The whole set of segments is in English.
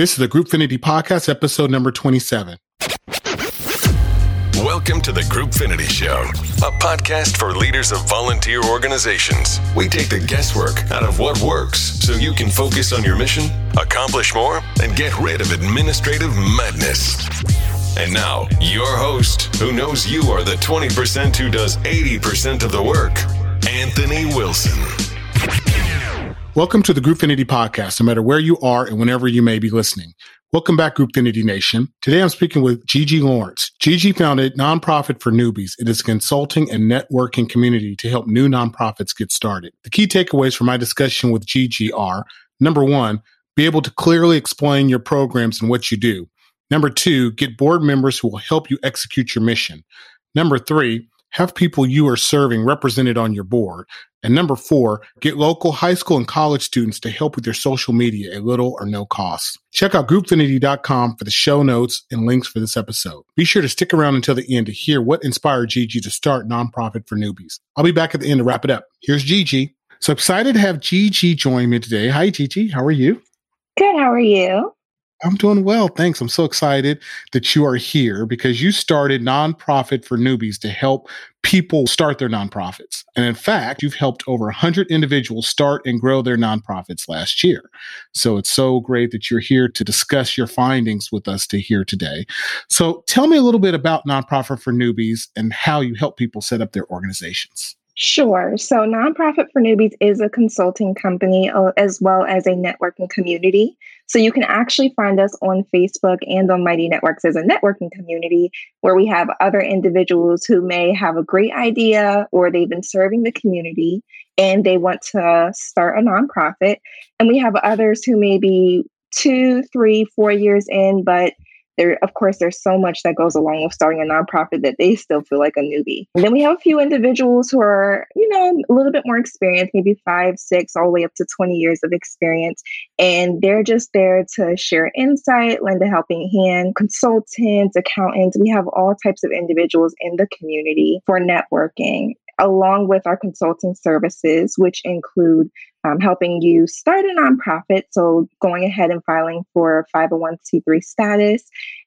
This is the Groupfinity Podcast, episode number 27. Welcome to the Groupfinity Show, a podcast for leaders of volunteer organizations. We take the guesswork out of what works so you can focus on your mission, accomplish more, and get rid of administrative madness. And now, your host, who knows you are the 20% who does 80% of the work, Anthony Wilson. Welcome to the Groupfinity Podcast, no matter where you are and whenever you may be listening. Welcome back, Groupfinity Nation. Today I'm speaking with Gigi Lawrence. Gigi founded Nonprofit for Newbies. It is a consulting and networking community to help new nonprofits get started. The key takeaways from my discussion with Gigi are number one, be able to clearly explain your programs and what you do. Number two, get board members who will help you execute your mission. Number three, have people you are serving represented on your board. And number four, get local high school and college students to help with your social media at little or no cost. Check out groupfinity.com for the show notes and links for this episode. Be sure to stick around until the end to hear what inspired Gigi to start Nonprofit for Newbies. I'll be back at the end to wrap it up. Here's Gigi. So excited to have Gigi join me today. Hi, Gigi. How are you? Good. How are you? I'm doing well. Thanks. I'm so excited that you are here because you started Nonprofit for Newbies to help people start their nonprofits. And in fact, you've helped over 100 individuals start and grow their nonprofits last year. So it's so great that you're here to discuss your findings with us to here today. So tell me a little bit about Nonprofit for Newbies and how you help people set up their organizations. Sure. So, Nonprofit for Newbies is a consulting company uh, as well as a networking community. So, you can actually find us on Facebook and on Mighty Networks as a networking community where we have other individuals who may have a great idea or they've been serving the community and they want to start a nonprofit. And we have others who may be two, three, four years in, but there of course there's so much that goes along with starting a nonprofit that they still feel like a newbie. And then we have a few individuals who are you know a little bit more experienced maybe five six all the way up to 20 years of experience. And they're just there to share insight lend a helping hand consultants accountants. We have all types of individuals in the community for networking along with our consulting services, which include um, helping you start a nonprofit, so going ahead and filing for 501c3 status,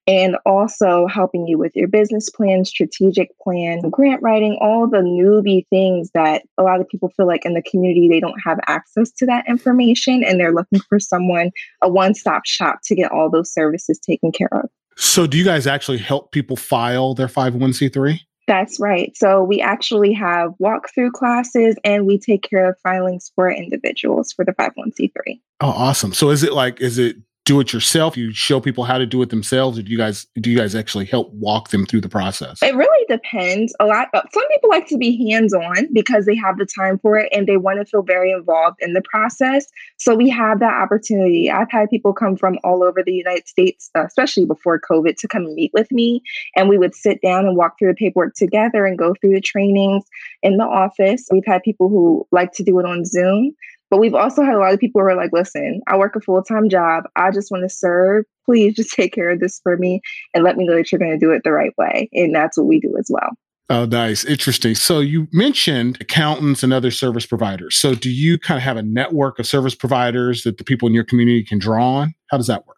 and also helping you with your business plan, strategic plan, grant writing, all the newbie things that a lot of people feel like in the community they don't have access to that information and they're looking for someone, a one stop shop to get all those services taken care of. So, do you guys actually help people file their 501c3? That's right. So we actually have walkthrough classes and we take care of filings for individuals for the 501c3. Oh, awesome. So is it like, is it do it yourself? You show people how to do it themselves, or do you guys do you guys actually help walk them through the process? It really depends. A lot. Uh, some people like to be hands on because they have the time for it and they want to feel very involved in the process. So we have that opportunity. I've had people come from all over the United States, uh, especially before COVID, to come meet with me, and we would sit down and walk through the paperwork together and go through the trainings in the office. We've had people who like to do it on Zoom. But we've also had a lot of people who are like, listen, I work a full time job. I just want to serve. Please just take care of this for me and let me know that you're going to do it the right way. And that's what we do as well. Oh, nice. Interesting. So you mentioned accountants and other service providers. So do you kind of have a network of service providers that the people in your community can draw on? How does that work?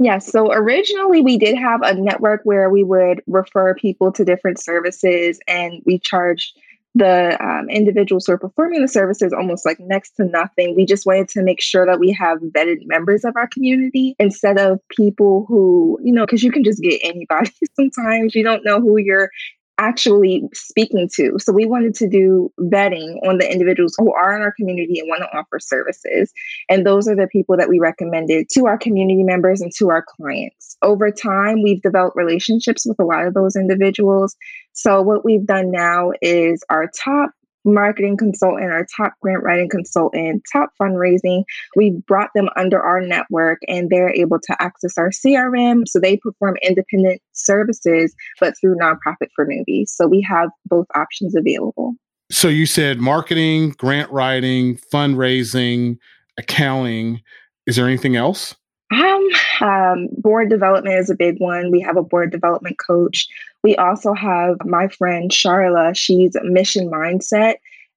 Yes. So originally we did have a network where we would refer people to different services and we charged the um, individuals who are performing the services almost like next to nothing. We just wanted to make sure that we have vetted members of our community instead of people who, you know, because you can just get anybody sometimes. You don't know who you're actually speaking to. So we wanted to do vetting on the individuals who are in our community and want to offer services. And those are the people that we recommended to our community members and to our clients. Over time, we've developed relationships with a lot of those individuals. So what we've done now is our top marketing consultant, our top grant writing consultant, top fundraising. We brought them under our network and they're able to access our CRM. So they perform independent services, but through nonprofit for newbies. So we have both options available. So you said marketing, grant writing, fundraising, accounting. Is there anything else? Um, um, board development is a big one. We have a board development coach. We also have my friend Charla. She's mission mindset.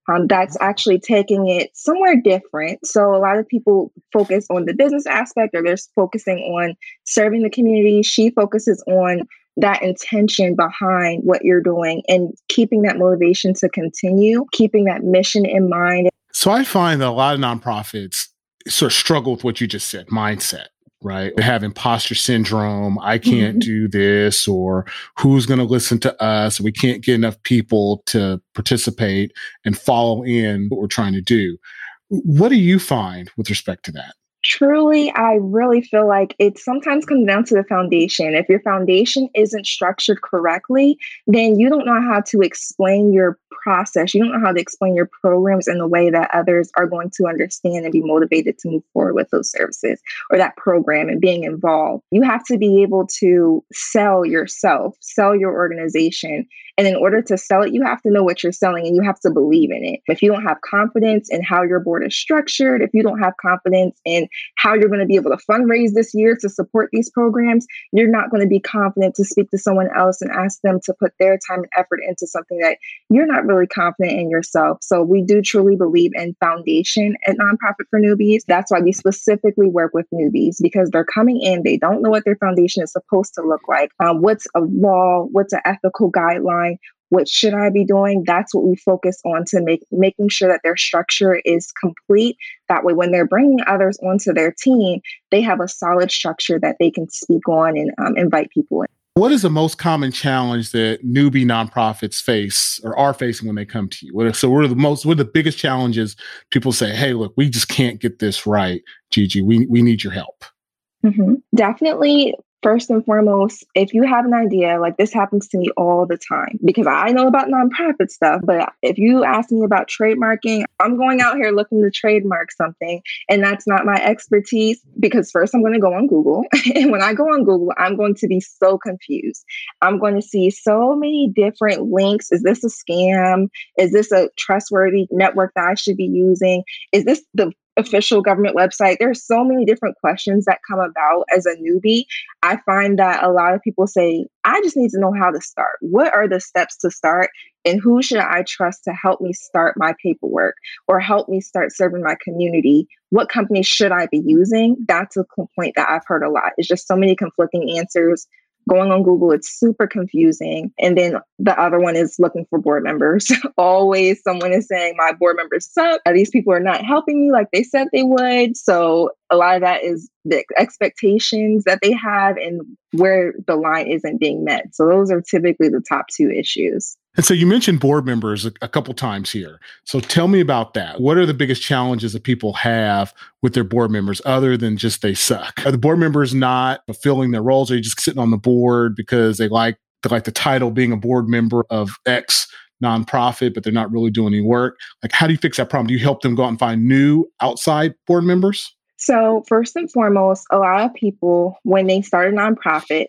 um, that's actually taking it somewhere different. So a lot of people focus on the business aspect or they're focusing on serving the community. She focuses on that intention behind what you're doing and keeping that motivation to continue, keeping that mission in mind. So I find that a lot of nonprofits sort of struggle with what you just said mindset right? They have imposter syndrome. I can't mm-hmm. do this, or who's going to listen to us? We can't get enough people to participate and follow in what we're trying to do. What do you find with respect to that? Truly, I really feel like it sometimes comes down to the foundation. If your foundation isn't structured correctly, then you don't know how to explain your process. You don't know how to explain your programs in a way that others are going to understand and be motivated to move forward with those services or that program and being involved. You have to be able to sell yourself, sell your organization. And in order to sell it, you have to know what you're selling and you have to believe in it. If you don't have confidence in how your board is structured, if you don't have confidence in how you're going to be able to fundraise this year to support these programs, you're not going to be confident to speak to someone else and ask them to put their time and effort into something that you're not really confident in yourself. So we do truly believe in foundation at Nonprofit for Newbies. That's why we specifically work with newbies because they're coming in, they don't know what their foundation is supposed to look like. Um, what's a law? What's an ethical guideline? what should I be doing? That's what we focus on to make making sure that their structure is complete. That way, when they're bringing others onto their team, they have a solid structure that they can speak on and um, invite people in. What is the most common challenge that newbie nonprofits face or are facing when they come to you? What are, so, what are the most, what are the biggest challenges people say, hey, look, we just can't get this right, Gigi. We, we need your help. Mm-hmm. Definitely first and foremost, if you have an idea, like this happens to me all the time because I know about nonprofit stuff, but if you ask me about trademarking, I'm going out here looking to trademark something and that's not my expertise because first I'm going to go on Google. and when I go on Google, I'm going to be so confused. I'm going to see so many different links. Is this a scam? Is this a trustworthy network that I should be using? Is this the official government website. There's so many different questions that come about as a newbie. I find that a lot of people say, I just need to know how to start. What are the steps to start? And who should I trust to help me start my paperwork or help me start serving my community? What company should I be using? That's a complaint that I've heard a lot. It's just so many conflicting answers going on Google, it's super confusing. And then the other one is looking for board members. Always someone is saying, My board members suck. These people are not helping me like they said they would. So a lot of that is the expectations that they have and where the line isn't being met. So those are typically the top two issues. And so you mentioned board members a, a, couple times here. So tell me about that. What are the biggest challenges that people have with their board members other than just they suck? Are the board members not fulfilling their roles? Are you just sitting on the board because they like they like the title being a board member of X nonprofit, but they're not really doing any work? Like how do you fix that problem? Do you help them go out and find new outside board members? So, first and foremost, a lot of people, when they start a nonprofit,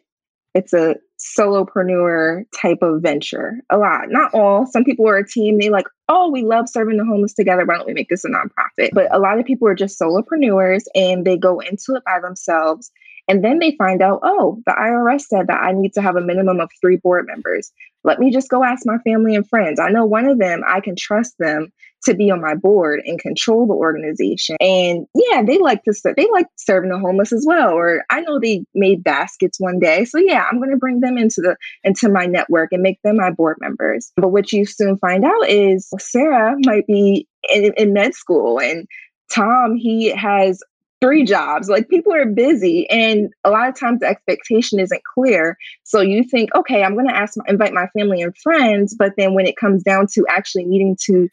it's a solopreneur type of venture. A lot, not all. Some people are a team. They like, oh, we love serving the homeless together. Why don't we make this a nonprofit? But a lot of people are just solopreneurs and they go into it by themselves. And then they find out, oh, the IRS said that I need to have a minimum of three board members. Let me just go ask my family and friends. I know one of them, I can trust them to be on my board and control the organization. And yeah, they like to they like serving the homeless as well. Or I know they made baskets one day. So yeah, I'm going to bring them into the into my network and make them my board members. But what you soon find out is Sarah might be in, in med school and Tom, he has three jobs. Like people are busy, and a lot of times the expectation isn't clear. So you think, okay, I'm going to ask, invite my family and friends, but then when it comes down to actually needing to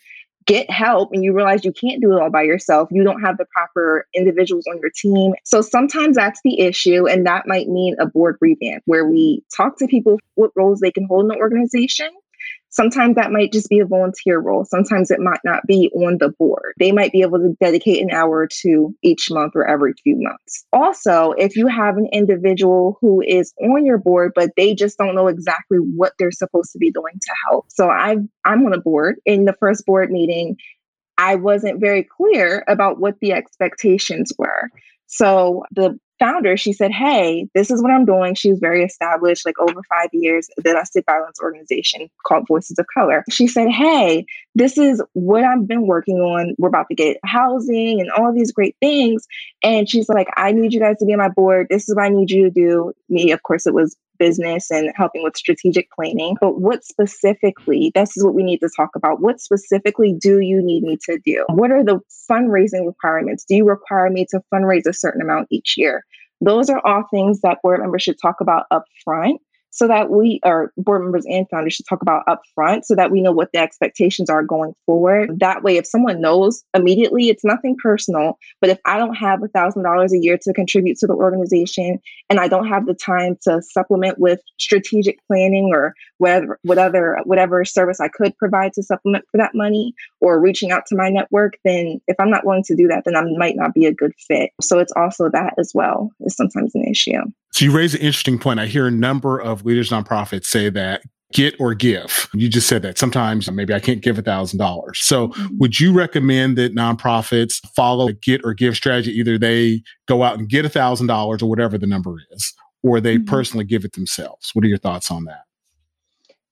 get help and you realize you can't do it all by yourself. You don't have the proper individuals on your team. So sometimes that's the issue. And that might mean a board revamp where we talk to people what roles they can hold in the organization Sometimes that might just be a volunteer role. Sometimes it might not be on the board. They might be able to dedicate an hour two each month or every few months. Also, if you have an individual who is on your board, but they just don't know exactly what they're supposed to be doing to help. So i I'm on a board. In the first board meeting, I wasn't very clear about what the expectations were. So the founder, she said, Hey, this is what I'm doing. She was very established, like over five years, a domestic violence organization called Voices of Color. She said, Hey, this is what I've been working on. We're about to get housing and all these great things. And she's like, I need you guys to be on my board. This is what I need you to do. Me, of course, it was business and helping with strategic planning. But what specifically, this is what we need to talk about. What specifically do you need me to do? What are the fundraising requirements? Do you require me to fundraise a certain amount each year? Those are all things that board members should talk about up front so that we or board members and founders should talk about upfront so that we know what the expectations are going forward. That way, if someone knows immediately, it's nothing personal. But if I don't have a thousand dollars a year to contribute to the organization and I don't have the time to supplement with strategic planning or whatever whatever whatever service I could provide to supplement for that money or reaching out to my network, then if I'm not willing to do that, then I might not be a good fit. So it's also that as well is sometimes an issue. So you raise an interesting point. I hear a number of leaders nonprofits say that get or give. You just said that sometimes maybe I can't give a thousand dollars. So mm-hmm. would you recommend that nonprofits follow a get or give strategy? Either they go out and get a thousand dollars or whatever the number is, or they mm-hmm. personally give it themselves. What are your thoughts on that?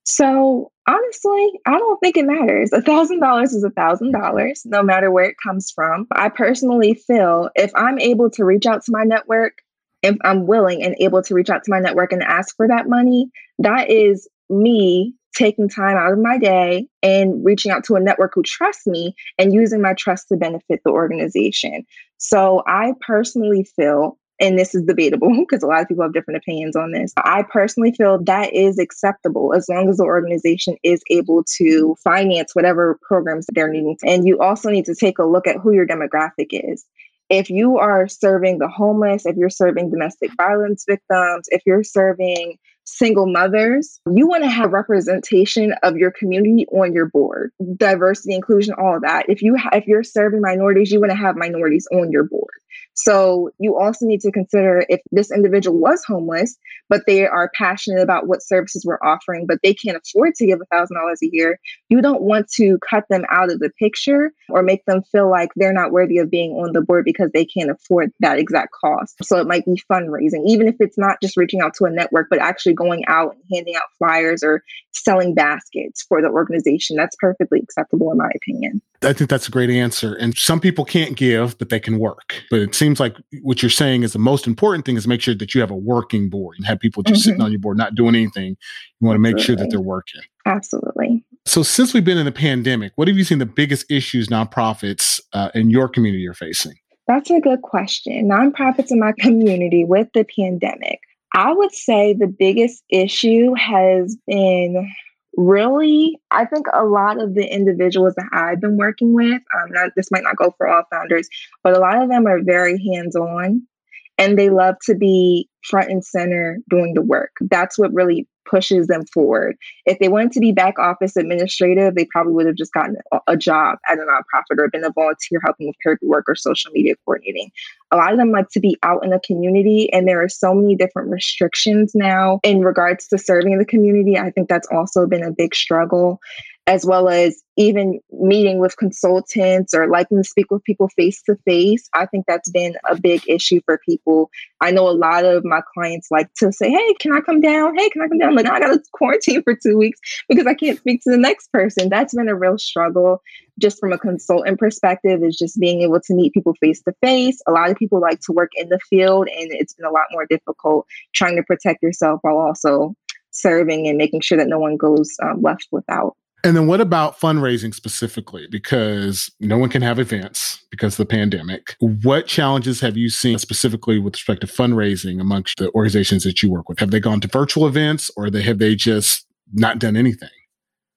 So honestly, I don't think it matters. A thousand dollars is a thousand dollars, no matter where it comes from. I personally feel if I'm able to reach out to my network if I'm willing and able to reach out to my network and ask for that money, that is me taking time out of my day and reaching out to a network who trusts me and using my trust to benefit the organization. So I personally feel and this is debatable because a lot of people have different opinions on this. I personally feel that is acceptable as long as the organization is able to finance whatever programs they're needing. And you also need to take a look at who your demographic is if you are serving the homeless, if you're serving domestic violence victims, if you're serving single mothers, you want to have representation of your community on your board, diversity, inclusion, all of that. If you ha- if you're serving minorities, you want to have minorities on your board. So you also need to consider if this individual was homeless, but they are passionate about what services we're offering, but they can't afford to give $1,000 a year, you don't want to cut them out of the picture or make them feel like they're not worthy of being on the board because they can't afford that exact cost. So it might be fundraising, even if it's not just reaching out to a network, but actually going out and handing out flyers or selling baskets for the organization. That's perfectly acceptable, in my opinion. I think that's a great answer. And some people can't give, but they can work. But it seems like what you're saying is the most important thing is make sure that you have a working board and have people just mm-hmm. sitting on your board, not doing anything. You want to make sure that they're working. Absolutely. So, since we've been in the pandemic, what have you seen the biggest issues nonprofits uh, in your community are facing? That's a good question. Nonprofits in my community with the pandemic. I would say the biggest issue has been really, I think a lot of the individuals that I've been working with, um, not, this might not go for all founders, but a lot of them are very hands on and they love to be front and center doing the work. That's what really pushes them forward. If they wanted to be back office administrative, they probably would have just gotten a job at a nonprofit or been a volunteer helping with paperwork or social media coordinating. A lot of them like to be out in the community, and there are so many different restrictions now in regards to serving the community. I think that's also been a big struggle as well as even meeting with consultants or liking to speak with people face to face. I think that's been a big issue for people. I know a lot of my clients like to say, Hey, can I come down? Hey, can I come down? Like, I got to quarantine for two weeks because I can't speak to the next person. That's been a real struggle. Just from a consultant perspective, is just being able to meet people face to face. A lot of people like to work in the field, and it's been a lot more difficult trying to protect yourself while also serving and making sure that no one goes um, left without. And then what about fundraising specifically? Because no one can have events because of the pandemic. What challenges have you seen specifically with respect to fundraising amongst the organizations that you work with? Have they gone to virtual events or they, have they just not done anything?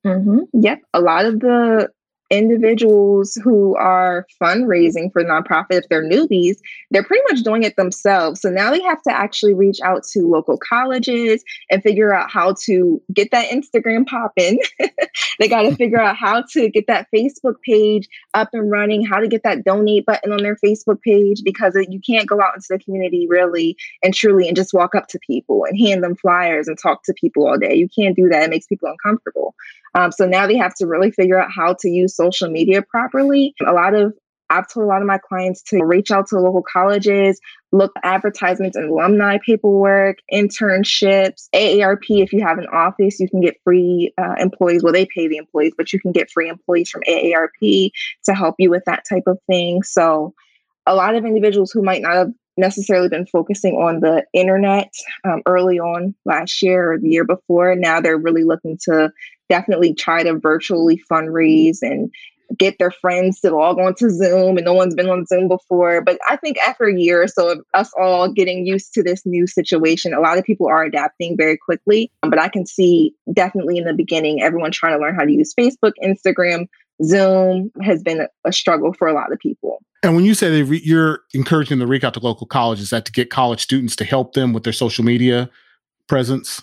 Mm-hmm. Yep. A lot of the individuals who are fundraising for nonprofit, if they're newbies, they're pretty much doing it themselves. So now they have to actually reach out to local colleges and figure out how to get that Instagram popping. they got to figure out how to get that Facebook page up and running, how to get that donate button on their Facebook page because you can't go out into the community really and truly and just walk up to people and hand them flyers and talk to people all day. You can't do that. It makes people uncomfortable. Um, so now they have to really figure out how to use social media properly. A lot of I've told a lot of my clients to reach out to local colleges, look advertisements and alumni paperwork, internships, AARP. If you have an office, you can get free uh, employees. Well, they pay the employees, but you can get free employees from AARP to help you with that type of thing. So, a lot of individuals who might not have necessarily been focusing on the internet um, early on last year or the year before, now they're really looking to definitely try to virtually fundraise and get their friends to log on to Zoom and no one's been on Zoom before. But I think after a year or so of us all getting used to this new situation, a lot of people are adapting very quickly. But I can see definitely in the beginning, everyone trying to learn how to use Facebook, Instagram, Zoom has been a, struggle for a lot of people. And when you say re- you're encouraging them to reach out to local colleges, that to get college students to help them with their social media presence?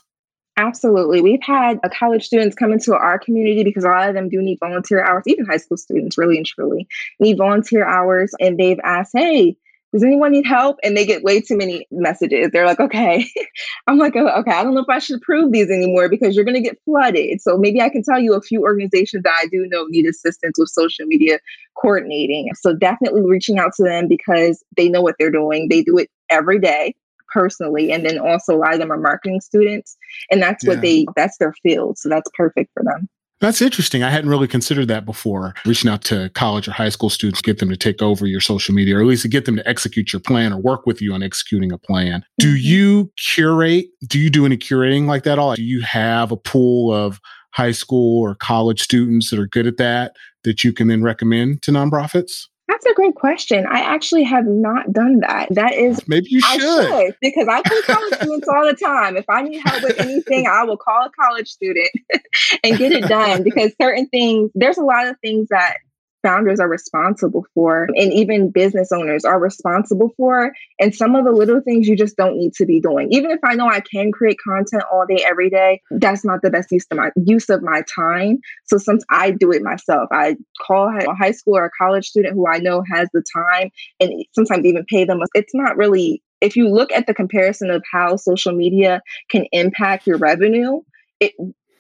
Absolutely. We've had uh, college students come into our community because a lot of them do need volunteer hours, even high school students, really and truly need volunteer hours. And they've asked, hey, does anyone need help? And they get way too many messages. They're like, okay. I'm like, okay, I don't know if I should approve these anymore because you're going to get flooded. So maybe I can tell you a few organizations that I do know need assistance with social media coordinating. So definitely reaching out to them because they know what they're doing. They do it every day personally and then also a lot of them are marketing students and that's yeah. what they that's their field so that's perfect for them that's interesting. I hadn't really considered that before. Reaching out to college or high school students, get them to take over your social media, or at least to get them to execute your plan or work with you on executing a plan. Do mm-hmm. you curate? Do you do any curating like that all? Do you have a pool of high school or college students that are good at that that you can then recommend to nonprofits? That's a great question. I actually have not done that. That is maybe you should. should because I call college students all the time. If I need help with anything, I will call a college student and get it done. Because certain things, there's a lot of things that founders are responsible for and even business owners are responsible for and some of the little things you just don't need to be doing. Even if i know i can create content all day every day that's not the best use of my use of my time. So since i do it myself i call a high school or a college student who i know has the time and sometimes even pay them. It's not really if you look at the comparison of how social media can impact your revenue it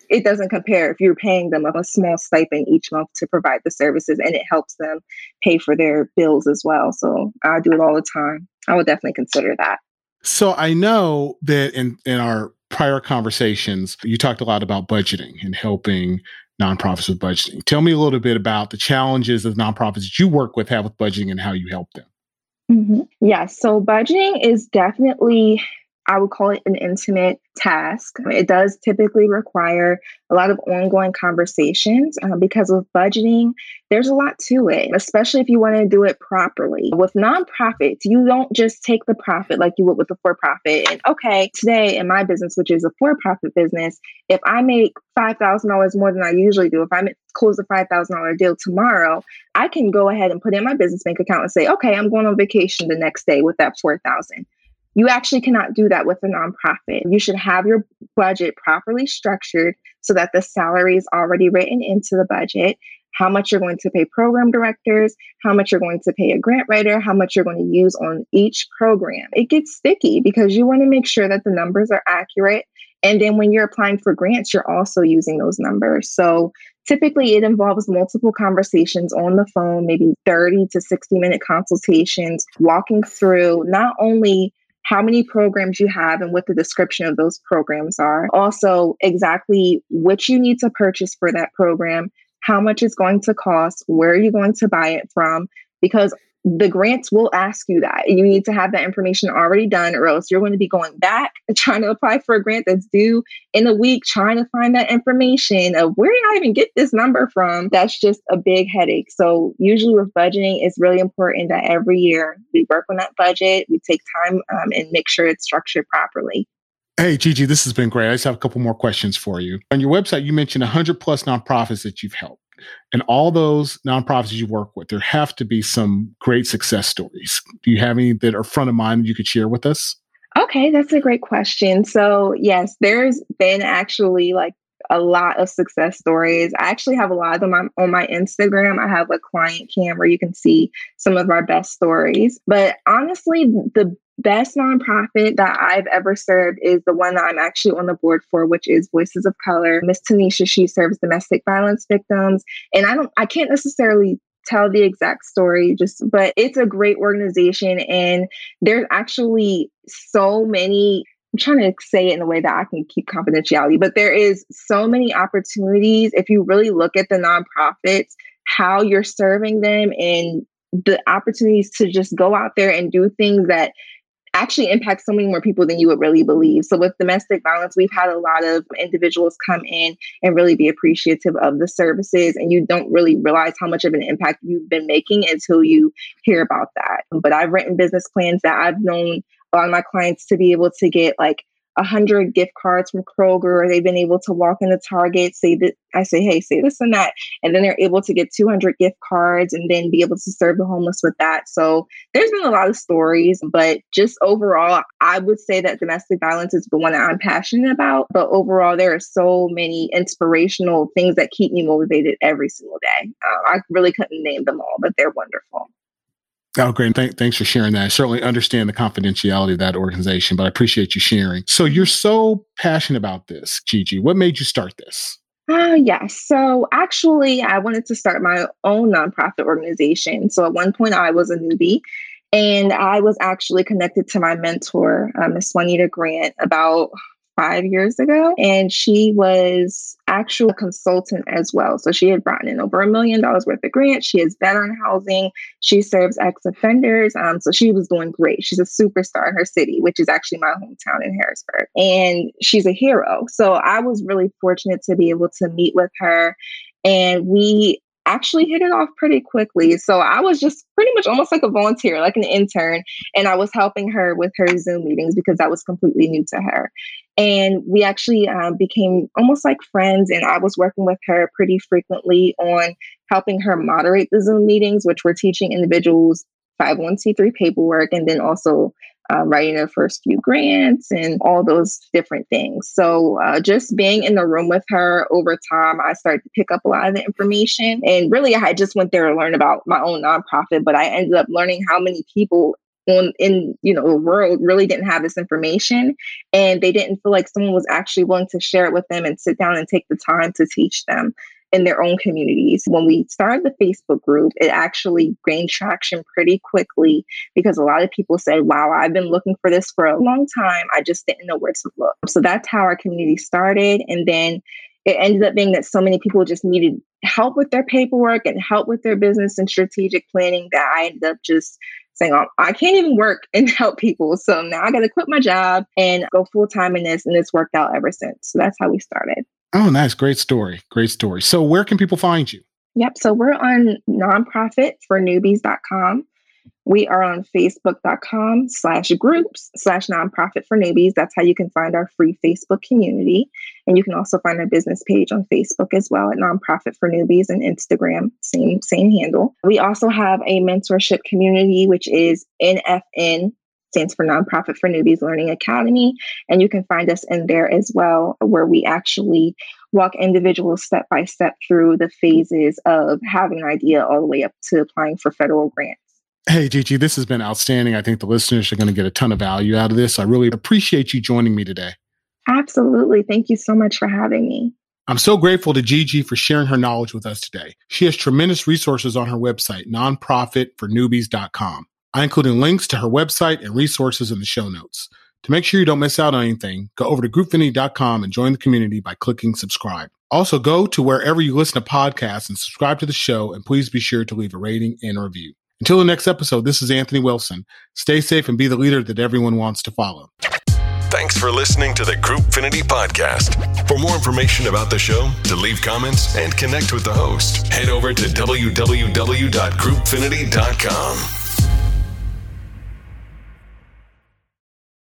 it doesn't compare if you're paying them a small stipend each month to provide the services and it helps them pay for their bills as well. So I do it all the time. I would definitely consider that. So I know that in, in our prior conversations, you talked a lot about budgeting and helping nonprofits with budgeting. Tell me a little bit about the challenges of nonprofits that you work with have with budgeting and how you help them. Mm-hmm. Yes. Yeah, so budgeting is definitely I would call it an intimate task. It does typically require a lot of ongoing conversations uh, because with budgeting, there's a lot to it, especially if you want to do it properly. With nonprofits, you don't just take the profit like you would with a for profit. And okay, today in my business, which is a for profit business, if I make $5,000 more than I usually do, if I close a $5,000 deal tomorrow, I can go ahead and put in my business bank account and say, okay, I'm going on vacation the next day with that 4000 you actually cannot do that with a nonprofit. You should have your budget properly structured so that the salary is already written into the budget. How much you're going to pay program directors, how much you're going to pay a grant writer, how much you're going to use on each program. It gets sticky because you want to make sure that the numbers are accurate. And then when you're applying for grants, you're also using those numbers. So typically it involves multiple conversations on the phone, maybe 30 to 60 minute consultations, walking through not only how many programs you have and what the description of those programs are. Also, exactly what you need to purchase for that program, how much it's going to cost, where are you going to buy it from, because the grants will ask you that. You need to have that information already done, or else you're going to be going back trying to apply for a grant that's due in a week, trying to find that information of where did I even get this number from? That's just a big headache. So, usually with budgeting, it's really important that every year we work on that budget, we take time um, and make sure it's structured properly. Hey, Gigi, this has been great. I just have a couple more questions for you. On your website, you mentioned 100 plus nonprofits that you've helped and all those nonprofits you work with, there have to be some great success stories. Do you have any that are front of mind you could share with us? Okay, that's a great question. So, yes, there's been actually like a lot of success stories. I actually have a lot of them on, on, my Instagram. I have a client cam where you can see some of our best stories. But honestly, the best nonprofit that I've ever served is the one that I'm actually on the board for, which is Voices of Color. Miss Tanisha, she serves domestic violence victims. And I don't I can't necessarily tell the exact story just but it's a great organization and there's actually so many I'm trying to say it in a way that I can keep confidentiality, but there is so many opportunities if you really look at the nonprofits, how you're serving them and the opportunities to just go out there and do things that actually impact so many more people than you would really believe. So with domestic violence, we've had a lot of individuals come in and really be appreciative of the services and you don't really realize how much of an impact you've been making until you hear about that. But I've written business plans that I've known of my clients to be able to get like a 100 gift cards from Kroger, or they've been able to walk into Target, say that I say, hey, say this and that. And then they're able to get 200 gift cards and then be able to serve the homeless with that. So there's been a lot of stories, but just overall, I would say that domestic violence is the one that I'm passionate about. But overall, there are so many inspirational things that keep me motivated every single day. Uh, I really couldn't name them all, but they're wonderful. Oh, great. Th- thanks for sharing that. I certainly understand the confidentiality of that organization, but I appreciate you sharing. So you're so passionate about this, Gigi. What made you start this? Uh, yes. So actually, I wanted to start my own nonprofit organization. So at one point, I was a newbie and I was actually connected to my mentor, uh, Miss Juanita Grant, about five years ago. And she was actual consultant as well. So she had brought in over a million dollars worth of grants. She has veteran housing. She serves ex-offenders. Um, so she was doing great. She's a superstar in her city, which is actually my hometown in Harrisburg. And she's a hero. So I was really fortunate to be able to meet with her. And we actually hit it off pretty quickly. So I was just pretty much almost like a volunteer, like an intern, and I was helping her with her Zoom meetings because that was completely new to her. And we actually um, became almost like friends, and I was working with her pretty frequently on helping her moderate the Zoom meetings, which were teaching individuals 501c3 paperwork and then also uh, writing their first few grants and all those different things. So, uh, just being in the room with her over time, I started to pick up a lot of the information. And really, I just went there to learn about my own nonprofit, but I ended up learning how many people on in you know the world really didn't have this information and they didn't feel like someone was actually willing to share it with them and sit down and take the time to teach them in their own communities. When we started the Facebook group, it actually gained traction pretty quickly because a lot of people said, Wow, I've been looking for this for a long time. I just didn't know where to look. So that's how our community started. And then it ended up being that so many people just needed help with their paperwork and help with their business and strategic planning that I ended up just saying, oh, I can't even work and help people. So now I got to quit my job and go full time in this. And it's worked out ever since. So that's how we started. Oh, nice. Great story. Great story. So, where can people find you? Yep. So, we're on nonprofitfornewbies.com. We are on facebook.com slash groups slash nonprofit for newbies. That's how you can find our free Facebook community. And you can also find our business page on Facebook as well at nonprofit for newbies and Instagram, same, same handle. We also have a mentorship community, which is NFN stands for Nonprofit for Newbies Learning Academy. And you can find us in there as well, where we actually walk individuals step by step through the phases of having an idea all the way up to applying for federal grants. Hey, Gigi, this has been outstanding. I think the listeners are going to get a ton of value out of this. I really appreciate you joining me today. Absolutely. Thank you so much for having me. I'm so grateful to Gigi for sharing her knowledge with us today. She has tremendous resources on her website, nonprofitfornewbies.com. I included links to her website and resources in the show notes. To make sure you don't miss out on anything, go over to groupfinity.com and join the community by clicking subscribe. Also, go to wherever you listen to podcasts and subscribe to the show, and please be sure to leave a rating and a review. Until the next episode, this is Anthony Wilson. Stay safe and be the leader that everyone wants to follow. Thanks for listening to the Groupfinity podcast. For more information about the show, to leave comments, and connect with the host, head over to www.groupfinity.com.